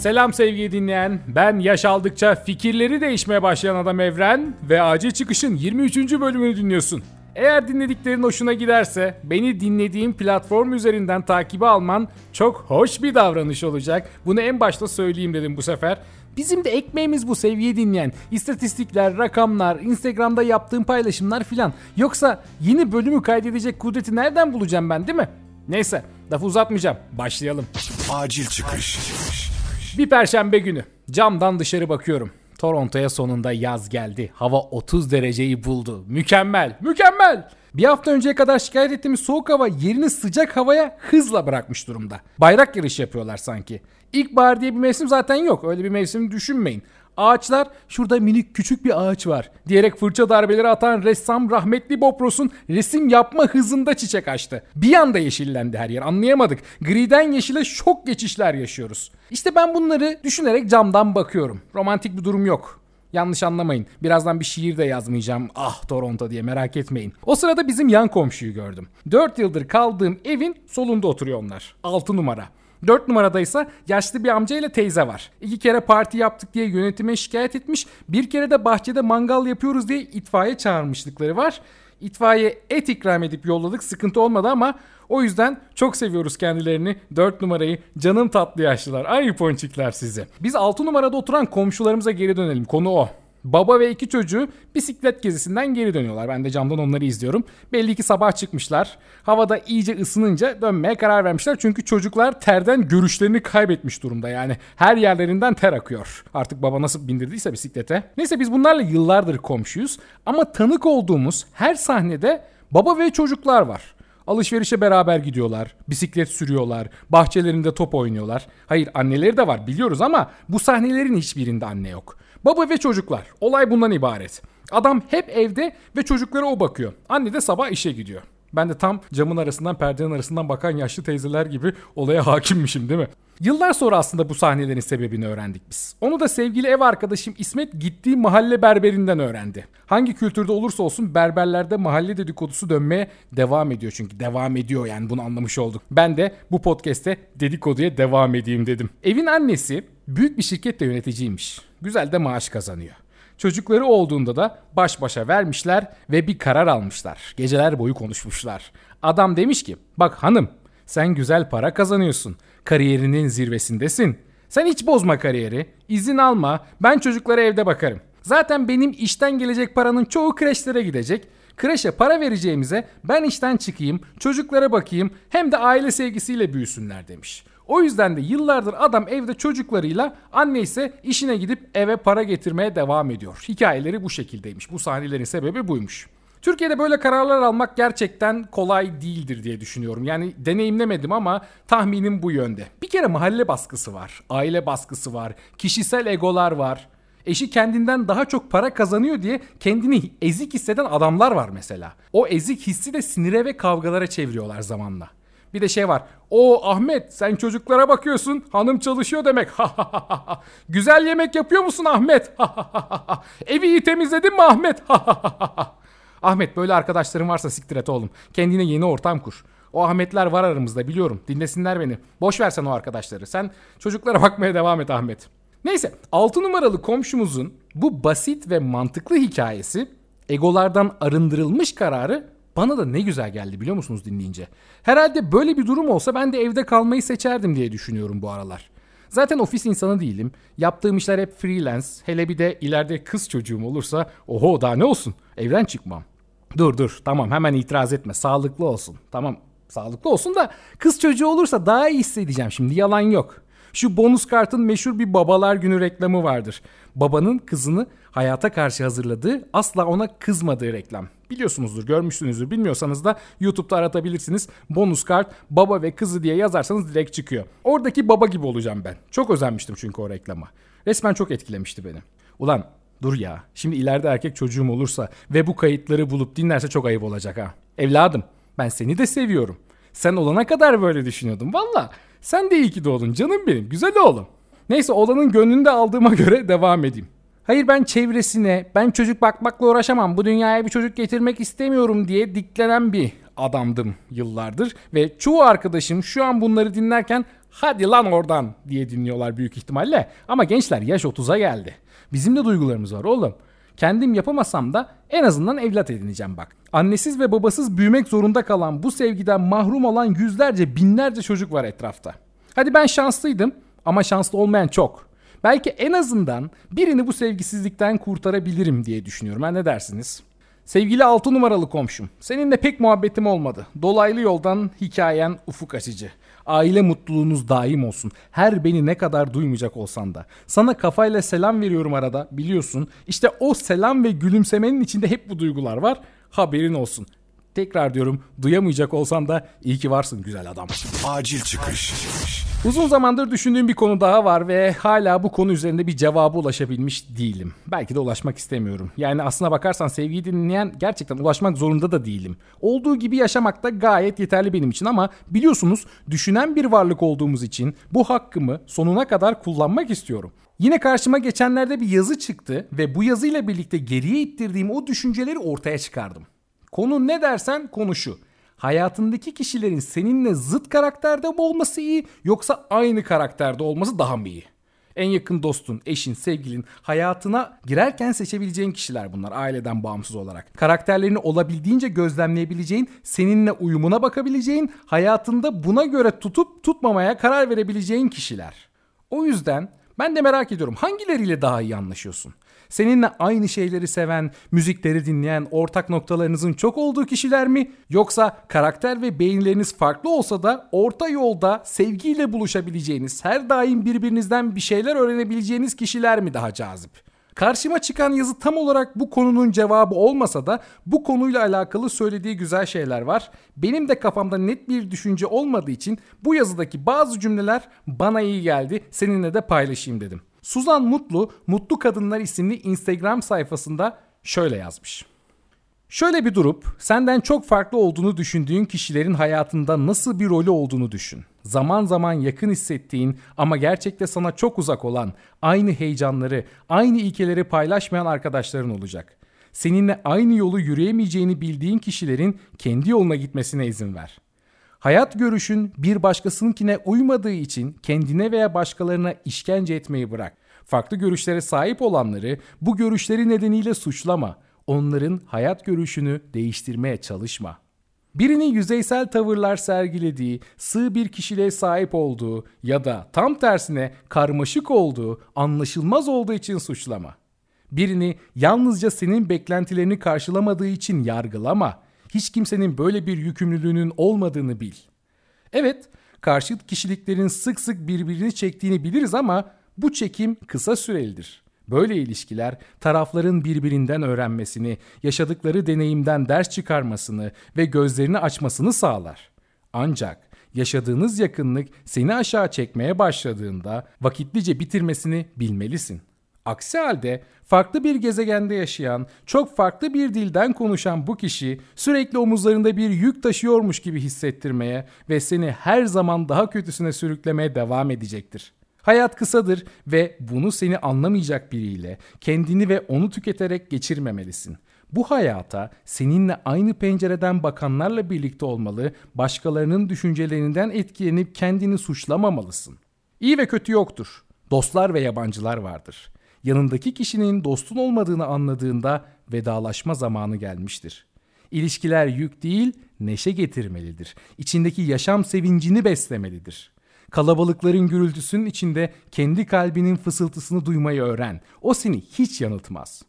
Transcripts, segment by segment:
Selam sevgili dinleyen. Ben yaş aldıkça fikirleri değişmeye başlayan adam Evren ve Acil Çıkış'ın 23. bölümünü dinliyorsun. Eğer dinlediklerin hoşuna giderse beni dinlediğim platform üzerinden takibi alman çok hoş bir davranış olacak. Bunu en başta söyleyeyim dedim bu sefer. Bizim de ekmeğimiz bu sevgili dinleyen. İstatistikler, rakamlar, Instagram'da yaptığım paylaşımlar filan. Yoksa yeni bölümü kaydedecek kudreti nereden bulacağım ben değil mi? Neyse lafı uzatmayacağım. Başlayalım. Acil çıkış. Bir perşembe günü camdan dışarı bakıyorum. Toronto'ya sonunda yaz geldi. Hava 30 dereceyi buldu. Mükemmel, mükemmel. Bir hafta önceye kadar şikayet ettiğimiz soğuk hava yerini sıcak havaya hızla bırakmış durumda. Bayrak yarışı yapıyorlar sanki. İlkbahar diye bir mevsim zaten yok. Öyle bir mevsim düşünmeyin. Ağaçlar şurada minik küçük bir ağaç var diyerek fırça darbeleri atan ressam rahmetli Bob resim yapma hızında çiçek açtı. Bir anda yeşillendi her yer anlayamadık. Griden yeşile şok geçişler yaşıyoruz. İşte ben bunları düşünerek camdan bakıyorum. Romantik bir durum yok. Yanlış anlamayın. Birazdan bir şiir de yazmayacağım. Ah Toronto diye merak etmeyin. O sırada bizim yan komşuyu gördüm. 4 yıldır kaldığım evin solunda oturuyor onlar. 6 numara. 4 numarada ise yaşlı bir amca ile teyze var. İki kere parti yaptık diye yönetime şikayet etmiş. Bir kere de bahçede mangal yapıyoruz diye itfaiye çağırmışlıkları var. İtfaiye et ikram edip yolladık sıkıntı olmadı ama o yüzden çok seviyoruz kendilerini. 4 numarayı canım tatlı yaşlılar. Ay ponçikler sizi. Biz 6 numarada oturan komşularımıza geri dönelim. Konu o. Baba ve iki çocuğu bisiklet gezisinden geri dönüyorlar. Ben de camdan onları izliyorum. Belli ki sabah çıkmışlar. Havada iyice ısınınca dönmeye karar vermişler. Çünkü çocuklar terden görüşlerini kaybetmiş durumda. Yani her yerlerinden ter akıyor. Artık baba nasıl bindirdiyse bisiklete. Neyse biz bunlarla yıllardır komşuyuz. Ama tanık olduğumuz her sahnede baba ve çocuklar var. Alışverişe beraber gidiyorlar, bisiklet sürüyorlar, bahçelerinde top oynuyorlar. Hayır anneleri de var biliyoruz ama bu sahnelerin hiçbirinde anne yok. Baba ve çocuklar. Olay bundan ibaret. Adam hep evde ve çocuklara o bakıyor. Anne de sabah işe gidiyor. Ben de tam camın arasından perdenin arasından bakan yaşlı teyzeler gibi olaya hakimmişim değil mi? Yıllar sonra aslında bu sahnelerin sebebini öğrendik biz. Onu da sevgili ev arkadaşım İsmet gittiği mahalle berberinden öğrendi. Hangi kültürde olursa olsun berberlerde mahalle dedikodusu dönmeye devam ediyor çünkü devam ediyor yani bunu anlamış olduk. Ben de bu podcast'te dedikoduya devam edeyim dedim. Evin annesi büyük bir şirkette yöneticiymiş. Güzel de maaş kazanıyor. Çocukları olduğunda da baş başa vermişler ve bir karar almışlar. Geceler boyu konuşmuşlar. Adam demiş ki bak hanım sen güzel para kazanıyorsun. Kariyerinin zirvesindesin. Sen hiç bozma kariyeri. izin alma. Ben çocuklara evde bakarım. Zaten benim işten gelecek paranın çoğu kreşlere gidecek. Kreşe para vereceğimize ben işten çıkayım, çocuklara bakayım hem de aile sevgisiyle büyüsünler demiş. O yüzden de yıllardır adam evde çocuklarıyla anne ise işine gidip eve para getirmeye devam ediyor. Hikayeleri bu şekildeymiş. Bu sahnelerin sebebi buymuş. Türkiye'de böyle kararlar almak gerçekten kolay değildir diye düşünüyorum. Yani deneyimlemedim ama tahminim bu yönde. Bir kere mahalle baskısı var, aile baskısı var, kişisel egolar var. Eşi kendinden daha çok para kazanıyor diye kendini ezik hisseden adamlar var mesela. O ezik hissi de sinire ve kavgalara çeviriyorlar zamanla. Bir de şey var. O Ahmet sen çocuklara bakıyorsun. Hanım çalışıyor demek. Güzel yemek yapıyor musun Ahmet? Evi iyi temizledin mi Ahmet? Ahmet böyle arkadaşların varsa siktir et oğlum. Kendine yeni ortam kur. O Ahmetler var aramızda biliyorum. Dinlesinler beni. Boş versen o arkadaşları. Sen çocuklara bakmaya devam et Ahmet. Neyse 6 numaralı komşumuzun bu basit ve mantıklı hikayesi egolardan arındırılmış kararı bana da ne güzel geldi biliyor musunuz dinleyince. Herhalde böyle bir durum olsa ben de evde kalmayı seçerdim diye düşünüyorum bu aralar. Zaten ofis insanı değilim. Yaptığım işler hep freelance. Hele bir de ileride kız çocuğum olursa oho daha ne olsun evden çıkmam. Dur dur tamam hemen itiraz etme sağlıklı olsun. Tamam sağlıklı olsun da kız çocuğu olursa daha iyi hissedeceğim şimdi yalan yok. Şu bonus kartın meşhur bir babalar günü reklamı vardır. Babanın kızını hayata karşı hazırladığı asla ona kızmadığı reklam. Biliyorsunuzdur, görmüşsünüzdür. Bilmiyorsanız da YouTube'da aratabilirsiniz. Bonus kart baba ve kızı diye yazarsanız direkt çıkıyor. Oradaki baba gibi olacağım ben. Çok özenmiştim çünkü o reklama. Resmen çok etkilemişti beni. Ulan dur ya. Şimdi ileride erkek çocuğum olursa ve bu kayıtları bulup dinlerse çok ayıp olacak ha. Evladım ben seni de seviyorum. Sen olana kadar böyle düşünüyordum. Valla sen de iyi ki doğdun canım benim. Güzel oğlum. Neyse olanın gönlünü de aldığıma göre devam edeyim. Hayır ben çevresine, ben çocuk bakmakla uğraşamam, bu dünyaya bir çocuk getirmek istemiyorum diye diklenen bir adamdım yıllardır. Ve çoğu arkadaşım şu an bunları dinlerken Hadi lan oradan diye dinliyorlar büyük ihtimalle. Ama gençler yaş 30'a geldi. Bizim de duygularımız var oğlum. Kendim yapamasam da en azından evlat edineceğim bak. Annesiz ve babasız büyümek zorunda kalan bu sevgiden mahrum olan yüzlerce binlerce çocuk var etrafta. Hadi ben şanslıydım ama şanslı olmayan çok. Belki en azından birini bu sevgisizlikten kurtarabilirim diye düşünüyorum. Ha ne dersiniz? Sevgili 6 numaralı komşum, seninle pek muhabbetim olmadı. Dolaylı yoldan hikayen ufuk açıcı. Aile mutluluğunuz daim olsun. Her beni ne kadar duymayacak olsan da. Sana kafayla selam veriyorum arada biliyorsun. İşte o selam ve gülümsemenin içinde hep bu duygular var. Haberin olsun. Tekrar diyorum duyamayacak olsan da iyi ki varsın güzel adam. Acil çıkış. Uzun zamandır düşündüğüm bir konu daha var ve hala bu konu üzerinde bir cevaba ulaşabilmiş değilim. Belki de ulaşmak istemiyorum. Yani aslına bakarsan sevgiyi dinleyen gerçekten ulaşmak zorunda da değilim. Olduğu gibi yaşamak da gayet yeterli benim için ama biliyorsunuz düşünen bir varlık olduğumuz için bu hakkımı sonuna kadar kullanmak istiyorum. Yine karşıma geçenlerde bir yazı çıktı ve bu yazıyla birlikte geriye ittirdiğim o düşünceleri ortaya çıkardım. Konu ne dersen konu şu. Hayatındaki kişilerin seninle zıt karakterde mi olması iyi yoksa aynı karakterde olması daha mı iyi? En yakın dostun, eşin, sevgilin hayatına girerken seçebileceğin kişiler bunlar aileden bağımsız olarak. Karakterlerini olabildiğince gözlemleyebileceğin, seninle uyumuna bakabileceğin, hayatında buna göre tutup tutmamaya karar verebileceğin kişiler. O yüzden ben de merak ediyorum hangileriyle daha iyi anlaşıyorsun? Seninle aynı şeyleri seven, müzikleri dinleyen, ortak noktalarınızın çok olduğu kişiler mi? Yoksa karakter ve beğenileriniz farklı olsa da orta yolda sevgiyle buluşabileceğiniz, her daim birbirinizden bir şeyler öğrenebileceğiniz kişiler mi daha cazip? Karşıma çıkan yazı tam olarak bu konunun cevabı olmasa da bu konuyla alakalı söylediği güzel şeyler var. Benim de kafamda net bir düşünce olmadığı için bu yazıdaki bazı cümleler bana iyi geldi. Seninle de paylaşayım dedim. Suzan Mutlu, Mutlu Kadınlar isimli Instagram sayfasında şöyle yazmış. Şöyle bir durup senden çok farklı olduğunu düşündüğün kişilerin hayatında nasıl bir rolü olduğunu düşün. Zaman zaman yakın hissettiğin ama gerçekte sana çok uzak olan, aynı heyecanları, aynı ilkeleri paylaşmayan arkadaşların olacak. Seninle aynı yolu yürüyemeyeceğini bildiğin kişilerin kendi yoluna gitmesine izin ver. Hayat görüşün bir başkasınınkine uymadığı için kendine veya başkalarına işkence etmeyi bırak. Farklı görüşlere sahip olanları bu görüşleri nedeniyle suçlama. Onların hayat görüşünü değiştirmeye çalışma. Birinin yüzeysel tavırlar sergilediği, sığ bir kişiliğe sahip olduğu ya da tam tersine karmaşık olduğu, anlaşılmaz olduğu için suçlama. Birini yalnızca senin beklentilerini karşılamadığı için yargılama hiç kimsenin böyle bir yükümlülüğünün olmadığını bil. Evet, karşıt kişiliklerin sık sık birbirini çektiğini biliriz ama bu çekim kısa sürelidir. Böyle ilişkiler tarafların birbirinden öğrenmesini, yaşadıkları deneyimden ders çıkarmasını ve gözlerini açmasını sağlar. Ancak yaşadığınız yakınlık seni aşağı çekmeye başladığında vakitlice bitirmesini bilmelisin. Aksi halde farklı bir gezegende yaşayan, çok farklı bir dilden konuşan bu kişi sürekli omuzlarında bir yük taşıyormuş gibi hissettirmeye ve seni her zaman daha kötüsüne sürüklemeye devam edecektir. Hayat kısadır ve bunu seni anlamayacak biriyle kendini ve onu tüketerek geçirmemelisin. Bu hayata seninle aynı pencereden bakanlarla birlikte olmalı, başkalarının düşüncelerinden etkilenip kendini suçlamamalısın. İyi ve kötü yoktur. Dostlar ve yabancılar vardır yanındaki kişinin dostun olmadığını anladığında vedalaşma zamanı gelmiştir. İlişkiler yük değil, neşe getirmelidir. İçindeki yaşam sevincini beslemelidir. Kalabalıkların gürültüsünün içinde kendi kalbinin fısıltısını duymayı öğren. O seni hiç yanıltmaz.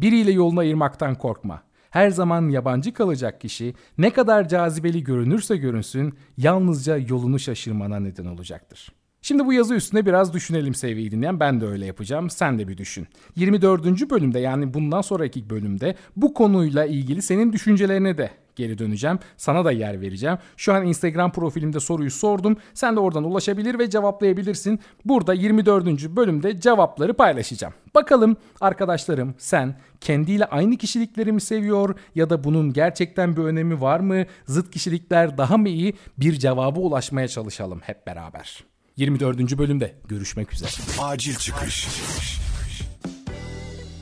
Biriyle yolunu ayırmaktan korkma. Her zaman yabancı kalacak kişi ne kadar cazibeli görünürse görünsün yalnızca yolunu şaşırmana neden olacaktır. Şimdi bu yazı üstüne biraz düşünelim sevgili dinleyen. Ben de öyle yapacağım. Sen de bir düşün. 24. bölümde yani bundan sonraki bölümde bu konuyla ilgili senin düşüncelerine de geri döneceğim. Sana da yer vereceğim. Şu an Instagram profilimde soruyu sordum. Sen de oradan ulaşabilir ve cevaplayabilirsin. Burada 24. bölümde cevapları paylaşacağım. Bakalım arkadaşlarım sen kendiyle aynı kişilikleri mi seviyor ya da bunun gerçekten bir önemi var mı? Zıt kişilikler daha mı iyi? Bir cevaba ulaşmaya çalışalım hep beraber. 24. bölümde görüşmek üzere. Acil çıkış.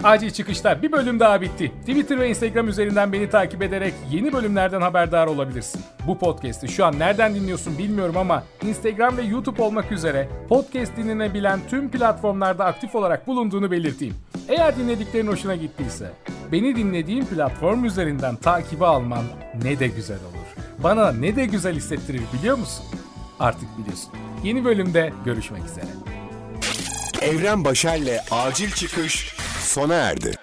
Acil çıkışta bir bölüm daha bitti. Twitter ve Instagram üzerinden beni takip ederek yeni bölümlerden haberdar olabilirsin. Bu podcast'i şu an nereden dinliyorsun bilmiyorum ama Instagram ve YouTube olmak üzere podcast dinlenebilen tüm platformlarda aktif olarak bulunduğunu belirteyim. Eğer dinlediklerin hoşuna gittiyse beni dinlediğin platform üzerinden takibi alman ne de güzel olur. Bana ne de güzel hissettirir biliyor musun? Artık biliyorsun. Yeni bölümde görüşmek üzere. Evren Başer'le Acil Çıkış sona erdi.